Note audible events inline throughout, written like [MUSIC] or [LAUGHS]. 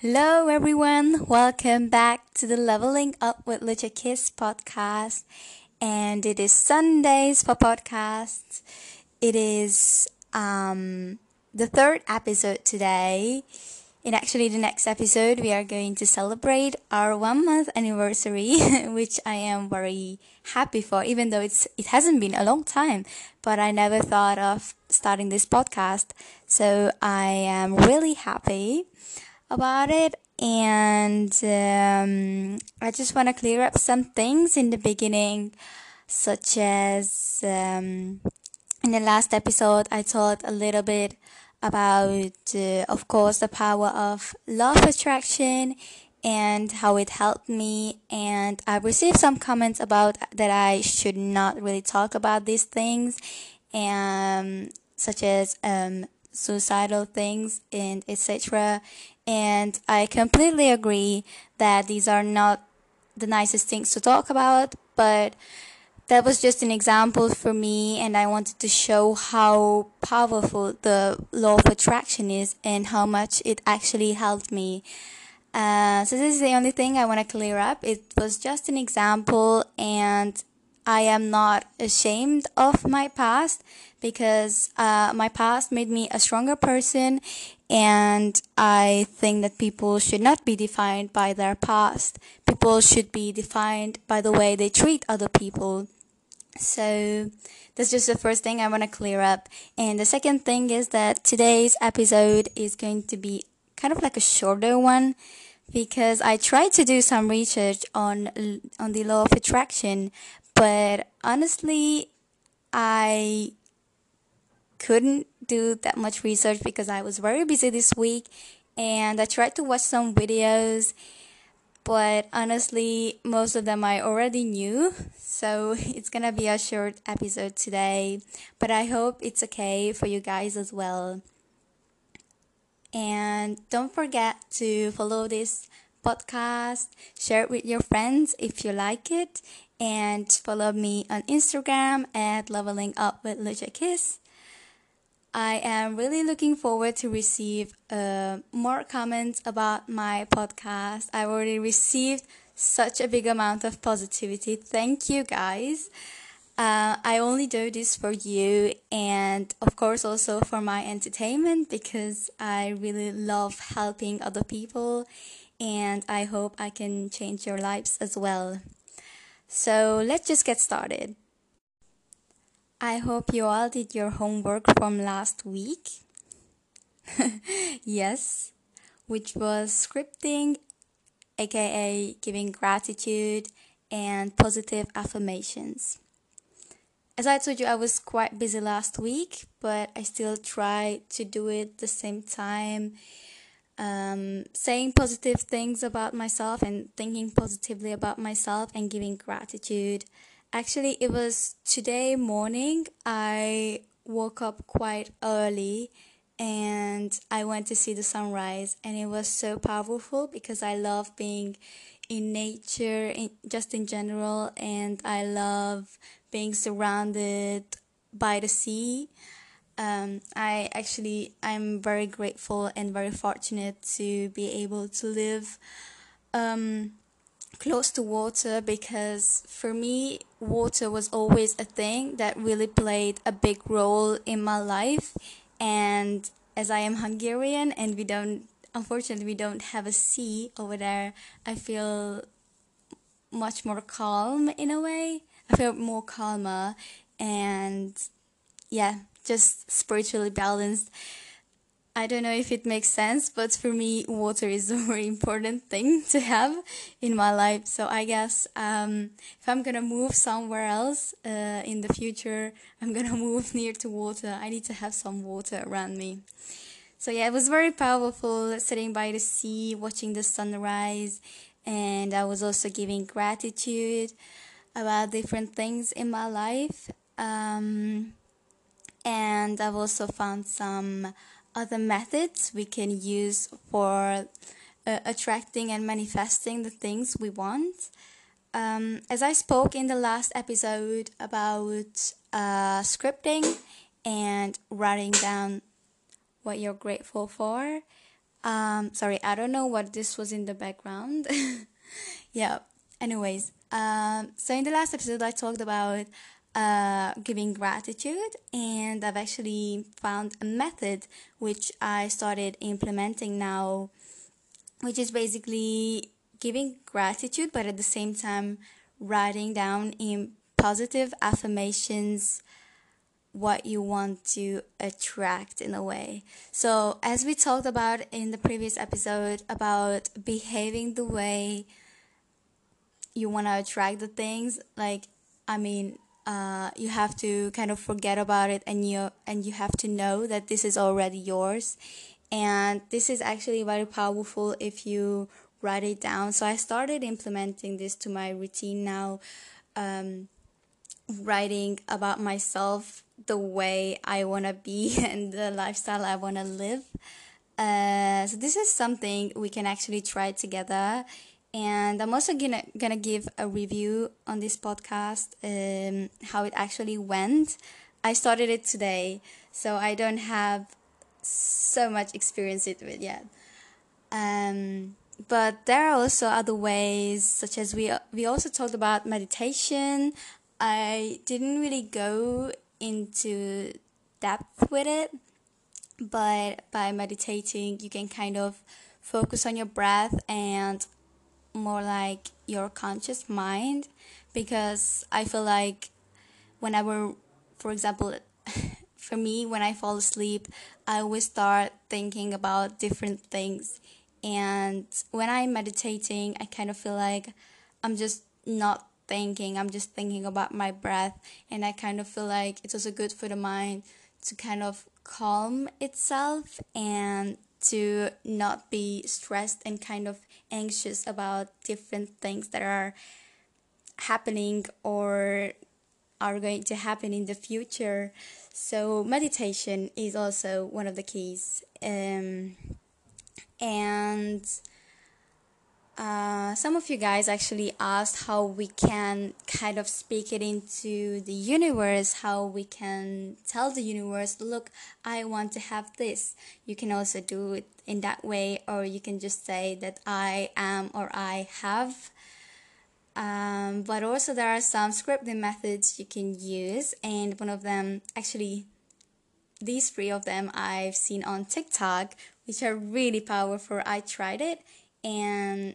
Hello, everyone. Welcome back to the Leveling Up with Lucha Kiss podcast. And it is Sundays for podcasts. It is um, the third episode today. In actually the next episode, we are going to celebrate our one month anniversary, [LAUGHS] which I am very happy for, even though it's it hasn't been a long time. But I never thought of starting this podcast, so I am really happy about it and um, I just want to clear up some things in the beginning, such as um, in the last episode, I talked a little bit about, uh, of course, the power of of attraction and how it helped me. And I received some comments about that I should not really talk about these things, and such as um, suicidal things and etc. And I completely agree that these are not the nicest things to talk about, but that was just an example for me, and I wanted to show how powerful the law of attraction is and how much it actually helped me. Uh, so, this is the only thing I want to clear up. It was just an example, and I am not ashamed of my past because uh, my past made me a stronger person, and I think that people should not be defined by their past. People should be defined by the way they treat other people. So that's just the first thing I want to clear up. And the second thing is that today's episode is going to be kind of like a shorter one because I tried to do some research on on the law of attraction, but honestly, I couldn't do that much research because I was very busy this week and I tried to watch some videos but honestly most of them I already knew so [LAUGHS] it's gonna be a short episode today but I hope it's okay for you guys as well and don't forget to follow this podcast share it with your friends if you like it and follow me on Instagram at leveling up with Lucha Kiss. I am really looking forward to receive uh, more comments about my podcast. I already received such a big amount of positivity. Thank you guys. Uh, I only do this for you and of course also for my entertainment because I really love helping other people and I hope I can change your lives as well. So let's just get started. I hope you all did your homework from last week. [LAUGHS] yes, which was scripting, aka giving gratitude and positive affirmations. As I told you, I was quite busy last week, but I still try to do it the same time um, saying positive things about myself and thinking positively about myself and giving gratitude. Actually, it was today morning. I woke up quite early and I went to see the sunrise, and it was so powerful because I love being in nature, in, just in general, and I love being surrounded by the sea um, I actually I'm very grateful and very fortunate to be able to live um, close to water because for me water was always a thing that really played a big role in my life and as I am Hungarian and we don't unfortunately we don't have a sea over there I feel much more calm in a way I feel more calmer and yeah just spiritually balanced. I don't know if it makes sense, but for me, water is [LAUGHS] a very important thing to have in my life. So I guess um, if I'm gonna move somewhere else uh, in the future, I'm gonna [LAUGHS] move near to water. I need to have some water around me. So yeah, it was very powerful sitting by the sea, watching the sunrise, and I was also giving gratitude about different things in my life. Um, and I've also found some other methods we can use for uh, attracting and manifesting the things we want. Um, as I spoke in the last episode about uh, scripting and writing down what you're grateful for, Um, sorry, I don't know what this was in the background. [LAUGHS] yeah. Anyways, um, so in the last episode, I talked about uh, giving gratitude, and I've actually found a method which I started implementing now, which is basically giving gratitude, but at the same time, writing down in positive affirmations what you want to attract in a way. So, as we talked about in the previous episode about behaving the way you want to attract the things, like I mean, uh, you have to kind of forget about it and you and you have to know that this is already yours. And this is actually very powerful if you write it down. So I started implementing this to my routine now. Um, writing about myself the way I want to be [LAUGHS] and the lifestyle I want to live. Uh, so this is something we can actually try together. And I'm also gonna gonna give a review on this podcast, um, how it actually went. I started it today, so I don't have so much experience with it yet. Um, but there are also other ways, such as we we also talked about meditation. I didn't really go into depth with it, but by meditating, you can kind of focus on your breath and more like your conscious mind because I feel like whenever, for example, [LAUGHS] for me, when I fall asleep, I always start thinking about different things. And when I'm meditating, I kind of feel like I'm just not thinking. I'm just thinking about my breath. And I kind of feel like it's also good for the mind to kind of calm itself and to not be stressed and kind of anxious about different things that are happening or are going to happen in the future. So, meditation is also one of the keys. Um, and uh, some of you guys actually asked how we can kind of speak it into the universe, how we can tell the universe, look, I want to have this. You can also do it in that way, or you can just say that I am or I have. Um, but also, there are some scripting methods you can use, and one of them actually these three of them I've seen on TikTok, which are really powerful. I tried it and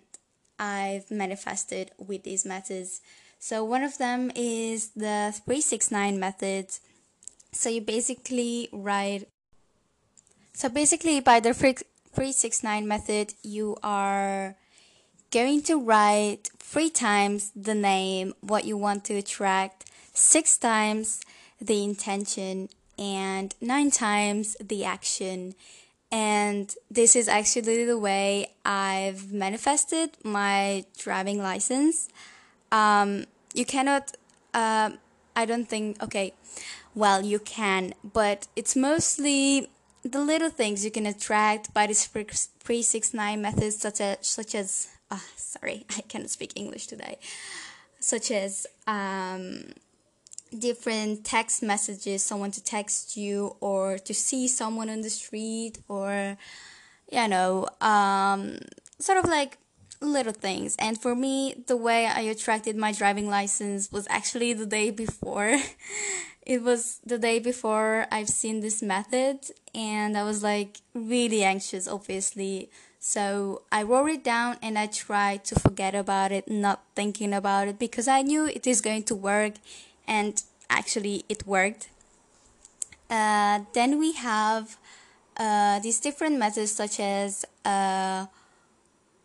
I've manifested with these methods. So one of them is the 369 method. So you basically write so basically by the 369 method you are going to write 3 times the name what you want to attract, 6 times the intention and 9 times the action and this is actually the way I've manifested my driving license. Um, you cannot, uh, I don't think, okay, well, you can, but it's mostly the little things you can attract by this 369 methods, such as, such as, oh, sorry, [LAUGHS] I cannot speak English today, such as, um, different text messages someone to text you or to see someone on the street or you know um, sort of like little things. And for me the way i attracted my driving license was actually the day before. [LAUGHS] It was the day before i've seen this method and i was like really anxious obviously. So i wrote it down and i tried to forget about it not thinking about it because i knew it is going to work and actually it worked. Uh, then we have uh, these different methods such as uh,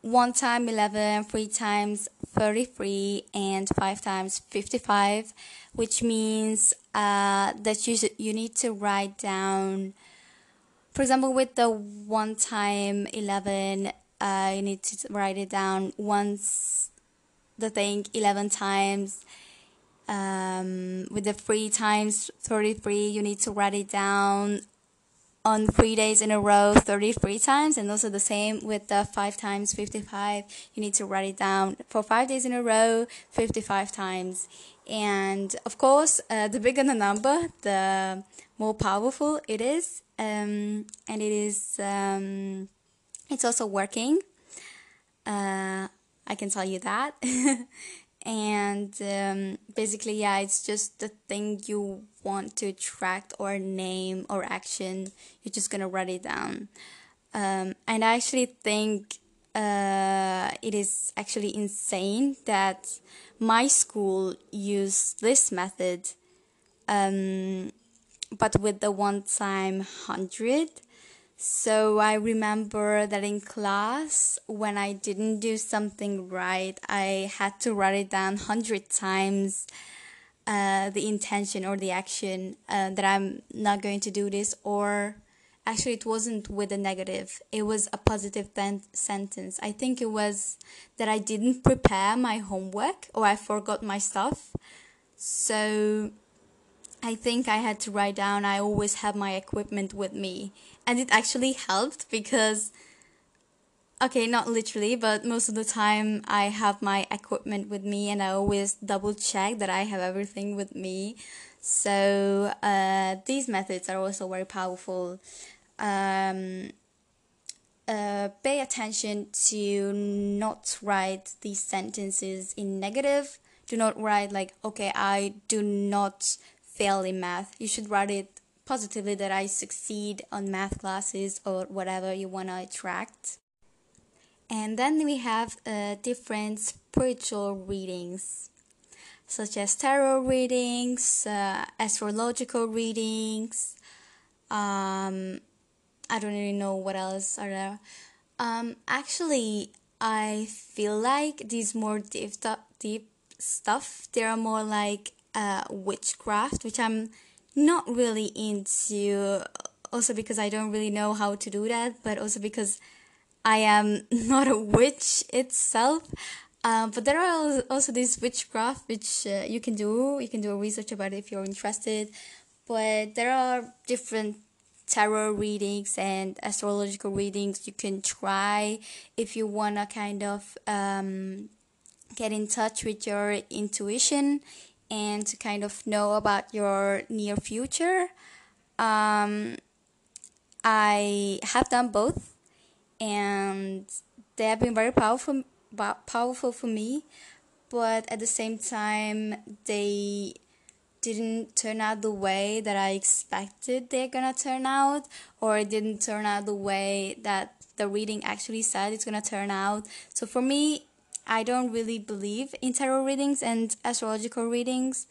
1 time 11, 3 times 33, and 5 times 55, which means uh, that you, you need to write down, for example, with the 1 time 11, uh, you need to write it down once the thing 11 times um, with the three times 33 you need to write it down on three days in a row 33 times and also the same with the five times 55 you need to write it down for five days in a row 55 times and of course uh, the bigger the number the more powerful it is um, and it is um, it's also working. Uh, I can tell you that. [LAUGHS] and um, basically, yeah, it's just the thing you want to attract or name or action. You're just gonna write it down. Um, and I actually think uh, it is actually insane that my school used this method, um, but with the one time hundred. So I remember that in class, when I didn't do something right, I had to write it down hundred times. Uh, the intention or the action uh, that I'm not going to do this, or actually, it wasn't with a negative, it was a positive ten- sentence. I think it was that I didn't prepare my homework or I forgot my stuff. So I think I had to write down I always have my equipment with me. And it actually helped because, okay, not literally, but most of the time I have my equipment with me and I always double check that I have everything with me. So uh, these methods are also very powerful. Um, uh, pay attention to not write these sentences in negative. Do not write like, okay, I do not fail in math. You should write it positively that I succeed on math classes or whatever you want to attract. And then we have uh, different spiritual readings, such as tarot readings, uh, astrological readings. Um, I don't really know what else are there. Um, actually, I feel like these more deep, deep stuff. They are more like uh, witchcraft, which I'm not really into. Also because I don't really know how to do that, but also because I am [LAUGHS] not a witch itself. Um, but there are also this witchcraft which uh, you can do. You can do a research about it if you're interested. But there are different tarot readings and astrological readings you can try if you wanna kind of um, get in touch with your intuition and to kind of know about your near future. Um, I have done both, and they have been very powerful, powerful for me. But at the same time, they didn't turn out the way that I expected they're gonna turn out, or it didn't turn out the way that the reading actually said it's gonna turn out. So for me, I don't really believe in tarot readings and astrological readings,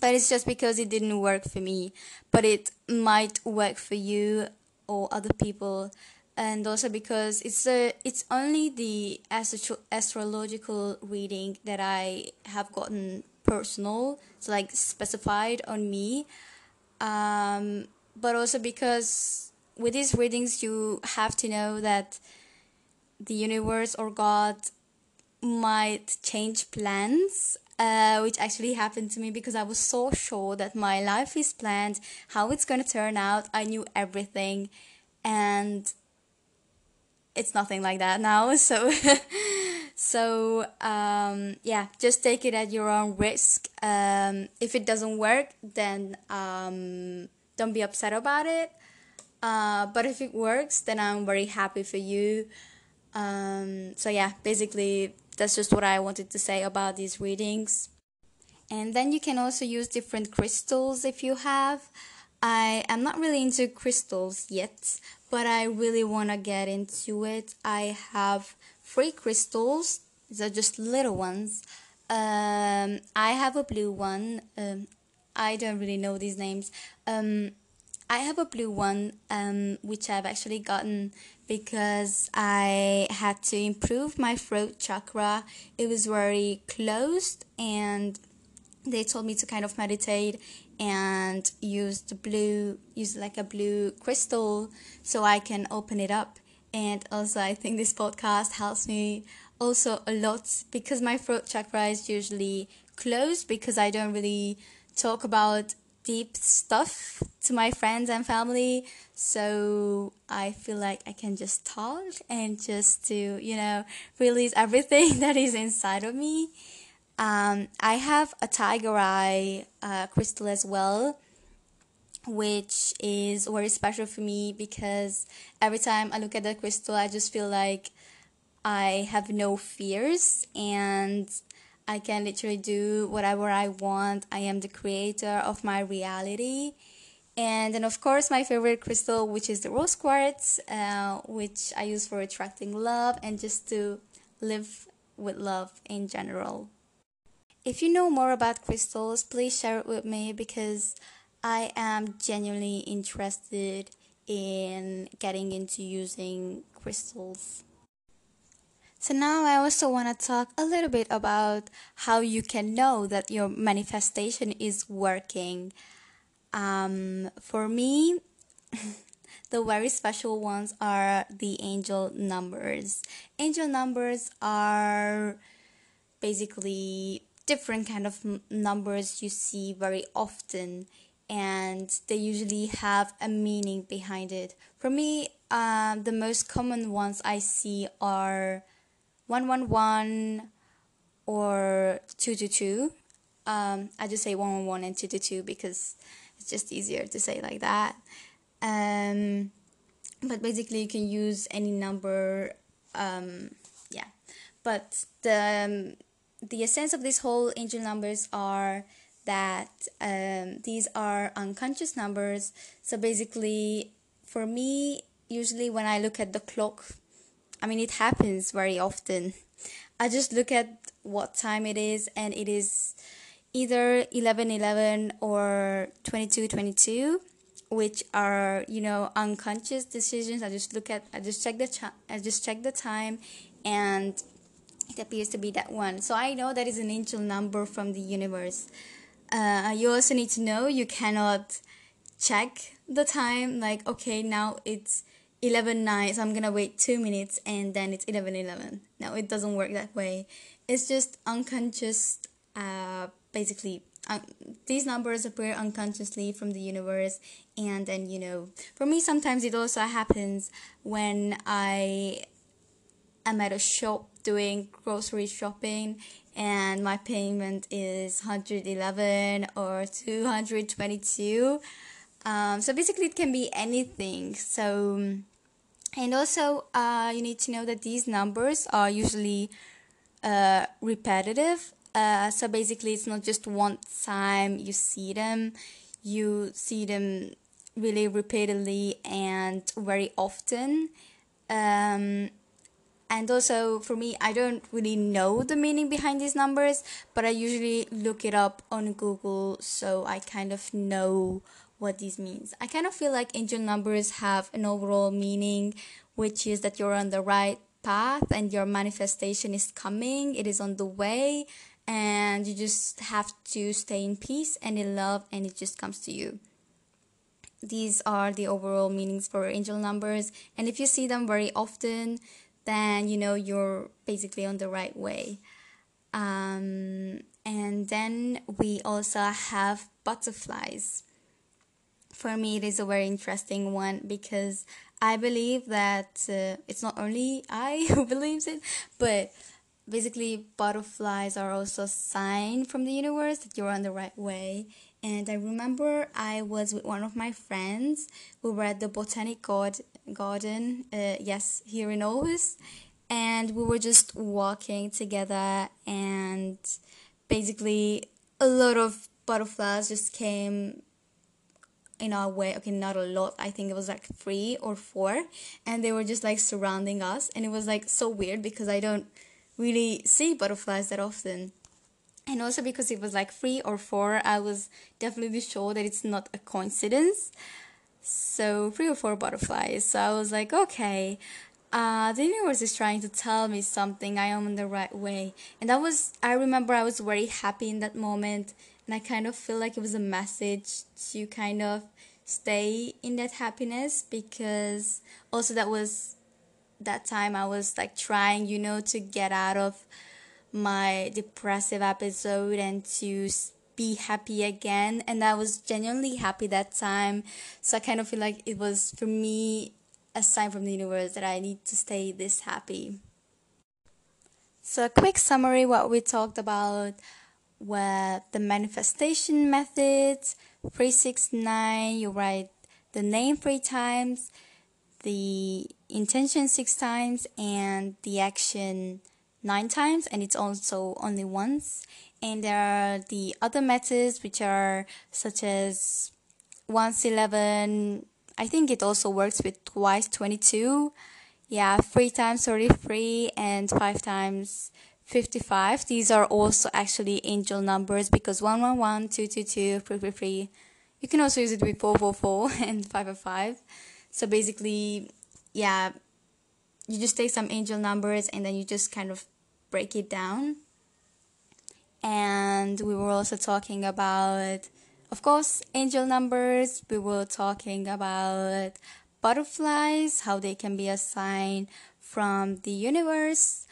but it's just because it didn't work for me. But it might work for you or other people, and also because it's a it's only the astro- astrological reading that I have gotten personal, so like specified on me. Um, but also because with these readings, you have to know that the universe or God might change plans uh, which actually happened to me because I was so sure that my life is planned, how it's going to turn out. I knew everything, and it's nothing like that now. [LAUGHS] So, so um, yeah, just take it at your own risk. Um, if it doesn't work, then um, don't be upset about it. Uh, but if it works, then I'm very happy for you. Um, so yeah, basically that's just what I wanted to say about these readings. And then you can also use different crystals if you have. I am not really into crystals yet, but I really want to get into it. I have three crystals, they're just little ones. Um, I have a blue one. Um, I don't really know these names. Um, I have a blue one, um, which I've actually gotten because I had to improve my throat chakra. It was very closed, and they told me to kind of meditate and use the blue, use like a blue crystal so I can open it up. And also, I think this podcast helps me also a lot because my throat chakra is usually closed because I don't really talk about deep stuff to my friends and family. So i feel like i can just talk and just to you know release everything [LAUGHS] that is inside of me. Um, i have a tiger eye uh, crystal as well which is very special for me because every time I look at the crystal, I just feel like I have no fears and I can literally do whatever I want. I am the creator of my reality. And then, of course, my favorite crystal, which is the rose quartz, uh, which I use for attracting love and just to live with love in general. If you know more about crystals, please share it with me because I am genuinely interested in getting into using crystals. So now I also want to talk a little bit about how you can know that your manifestation is working. Um, for me, [LAUGHS] the very special ones are the angel numbers. Angel numbers are basically different kind of numbers you see very often and they usually have a meaning behind it. For me, um, the most common ones I see are 111 or 222. Um, I just say 111 and 222 because it's just easier to say like that. Um, but basically, you can use any number. Um, yeah, but the um, the essence of this whole angel numbers are that um, these are unconscious numbers. So basically, for me, usually when I look at the clock, I mean, it happens very often. I just look at what time it is, and it is either 11 11 or 22 22 which are you know unconscious decisions. I just look at i just check the ch- i just check the time and it appears to be that one. So i know that is an angel number from the universe. Uh, you also need to know you cannot check the time like okay now it's 11 9 so i'm gonna wait two minutes and then it's 11 11 no it doesn't work that way. It's just unconscious uh, basically uh, these numbers appear unconsciously from the universe and then you know for me sometimes it also happens when i am at a shop doing grocery shopping and my payment is 111 or 222 um, so basically it can be anything. So and also uh, you need to know that these numbers are usually uh, repetitive. Uh, so basically it's not just one time you see them. You see them really repeatedly and very often. Um, and also for me i don't really know the meaning behind these numbers but i usually look it up on google so i kind of know what these means i kind of feel like angel numbers have an overall meaning which is that you're on the right path and your manifestation is coming it is on the way and you just have to stay in peace and in love and it just comes to you these are the overall meanings for angel numbers and if you see them very often then you know you're basically on the right way. Um, and then we also have butterflies. For me, it is a very interesting one because I believe that uh, it's not only I [LAUGHS] who believes it, but basically butterflies are also a sign from the universe that you're on the right way and I remember I was with one of my friends. We were at the Botanic Garden, uh, yes, here in Aarhus, and we were just walking together, and basically a lot of butterflies just came in our way. Okay, not a lot. I think it was like three or four, and they were just like surrounding us, and it was like so weird because I don't really see butterflies that often. And also because it was like three or four i was definitely sure that it's not a coincidence. So three or four butterflies. So i was like okay. Uh, the universe is trying to tell me something. I am in the right way. And that was i remember i was very happy in that moment and i kind of feel like it was a message to kind of stay in that happiness because also that was that time i was like trying you know to get out of my depressive episode and to be happy again. And I was genuinely happy that time. So I kind of feel like it was for me a sign from the universe that I need to stay this happy. So a quick summary what we talked about were the manifestation methods 369, you write the name three times, the intention six times, and the action nine times, and it's also only once. And there are the other methods, which are such as once 11. I think it also works with twice 22. Yeah, three times 33 and five times 55. These are also actually angel numbers because 111, 222, 333. You can also use it with 444 [LAUGHS] and 555. So basically, yeah, you just take some angel numbers and then you just kind of break it down. And we were also talking about, of course, angel numbers. We were talking about butterflies, how they can be a sign from the universe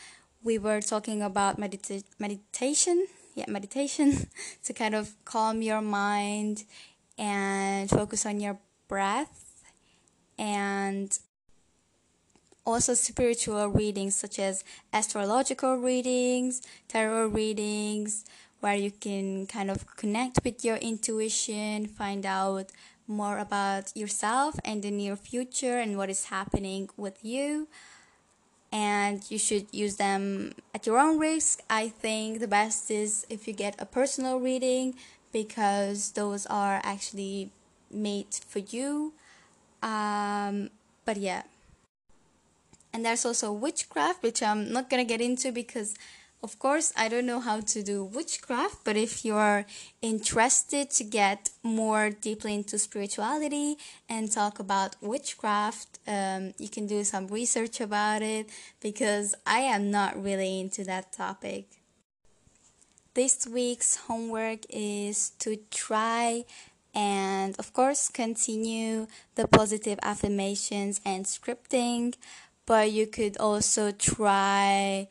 we were talking about medita- meditation yeah meditation [LAUGHS] to kind of calm your mind and focus on your breath and also spiritual readings such as astrological readings tarot readings where you can kind of connect with your intuition find out more about yourself and the near future and what is happening with you and you should use them at your own risk. I think the best is if you get a personal reading because those are actually made for you. Um, but yeah. And there's also witchcraft, which I'm not gonna get into because of course, I don't know how to do witchcraft, but if you're interested to get more deeply into spirituality and talk about witchcraft, um, you can do some research about it because I am not really into that topic. This week's homework is to try and, of course, continue the positive affirmations and scripting, but you could also try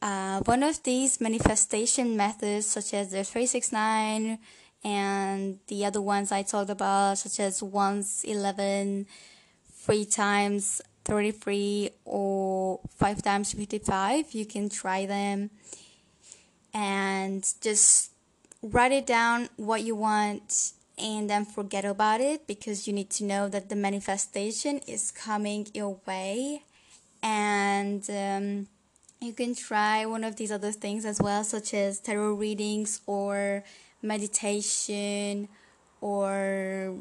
uh, one of these manifestation methods, such as the 369 and the other ones I talked about, such as once 11, three times 33, or five times 55, you can try them. And just write it down what you want and then forget about it because you need to know that the manifestation is coming your way. And um, you can try one of these other things as well, such as tarot readings or meditation or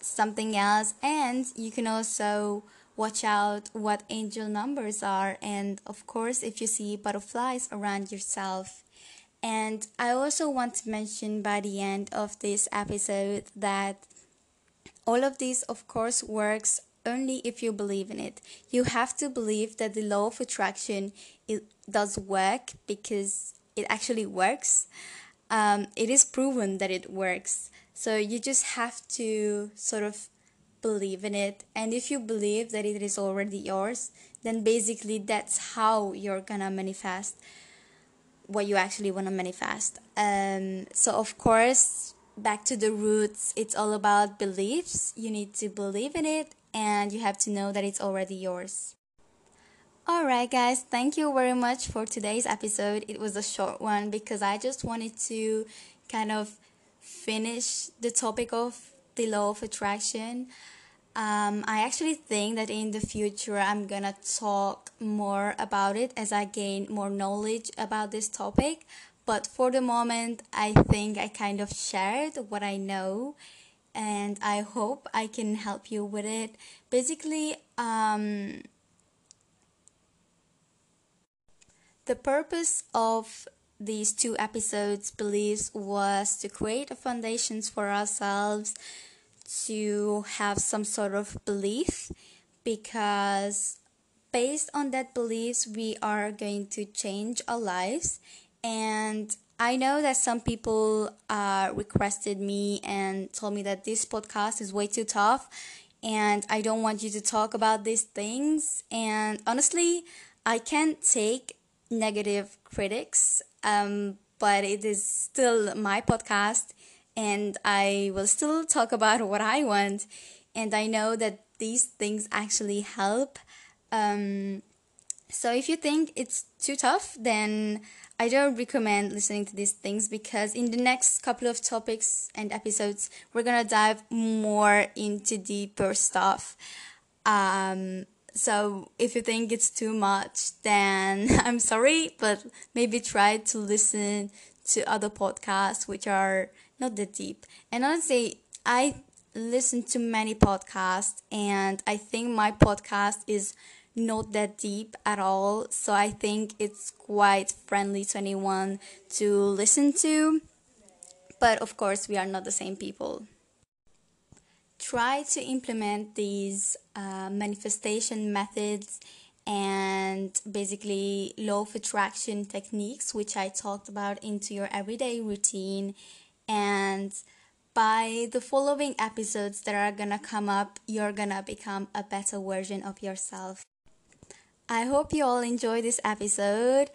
something else. And you can also watch out what angel numbers are. And of course, if you see butterflies around yourself. And I also want to mention by the end of this episode that all of this, of course, works only if you believe in it. You have to believe that the law of attraction it does work because it actually works. Um, it is proven that it works. So you just have to sort of believe in it. And if you believe that it is already yours, then basically that's how you're gonna manifest what you actually want to manifest. Um, so, of course, back to the roots, it's all about beliefs. You need to believe in it and you have to know that it's already yours. Alright, guys, thank you very much for today's episode. It was a short one because I just wanted to kind of finish the topic of the law of attraction. Um, I actually think that in the future I'm gonna talk more about it as I gain more knowledge about this topic. But for the moment, I think I kind of shared what I know and I hope I can help you with it. Basically, um, the purpose of these two episodes beliefs was to create a foundations for ourselves to have some sort of belief because based on that beliefs we are going to change our lives and I know that some people uh, requested me and told me that this podcast is way too tough and I don't want you to talk about these things. And honestly, I can't take negative critics, um, but it is still my podcast and I will still talk about what I want. And I know that these things actually help. Um, So if you think it's too tough, then I don't recommend listening to these things because in the next couple of topics and episodes, we're gonna dive more into deeper stuff. Um, so if you think it's too much, then [LAUGHS] I'm sorry, but maybe try to listen to other podcasts which are not that deep. And honestly, I listen to many podcasts and I think my podcast is not that deep at all. So I think it's quite friendly to anyone to listen to. But of course, we are not the same people. Try to implement these uh, manifestation methods and basically law of attraction techniques, which I talked about, into your everyday routine. And by the following episodes that are gonna come up, you're gonna become a better version of yourself. I hope you all enjoy this episode.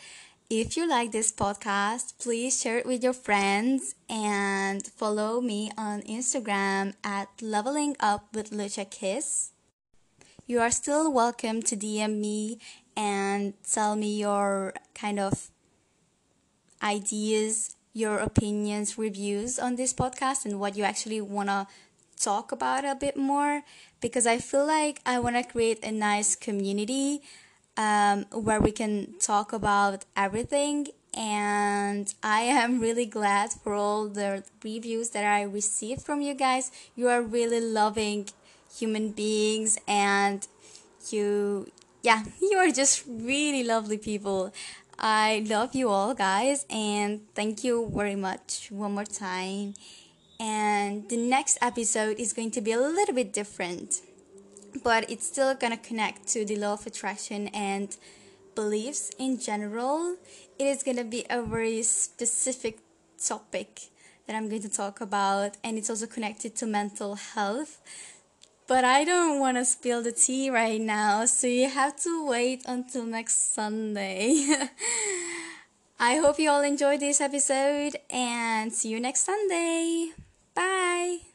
If you like this podcast, please share it with your friends and follow me on Instagram at leveling up with Lucha Kiss. You are still welcome to DM me and tell me your kind of ideas, your opinions, reviews on this podcast and what you actually want to talk about a bit more because I feel like I want to create a nice community um, where we can talk about everything. And I am really glad for all the reviews that I received from you guys. You are really loving human beings, and you, yeah, [LAUGHS] you are just really lovely people. I love you all, guys, and thank you very much one more time. And the next episode is going to be a little bit different but it's still gonna connect to the law of attraction and beliefs in general. It is gonna be a very specific topic that I'm going to talk about, and it's also connected to mental health. But I don't want to spill the tea right now, so you have to wait until next Sunday. [LAUGHS] I hope you all enjoyed this episode and see you next Sunday. Bye.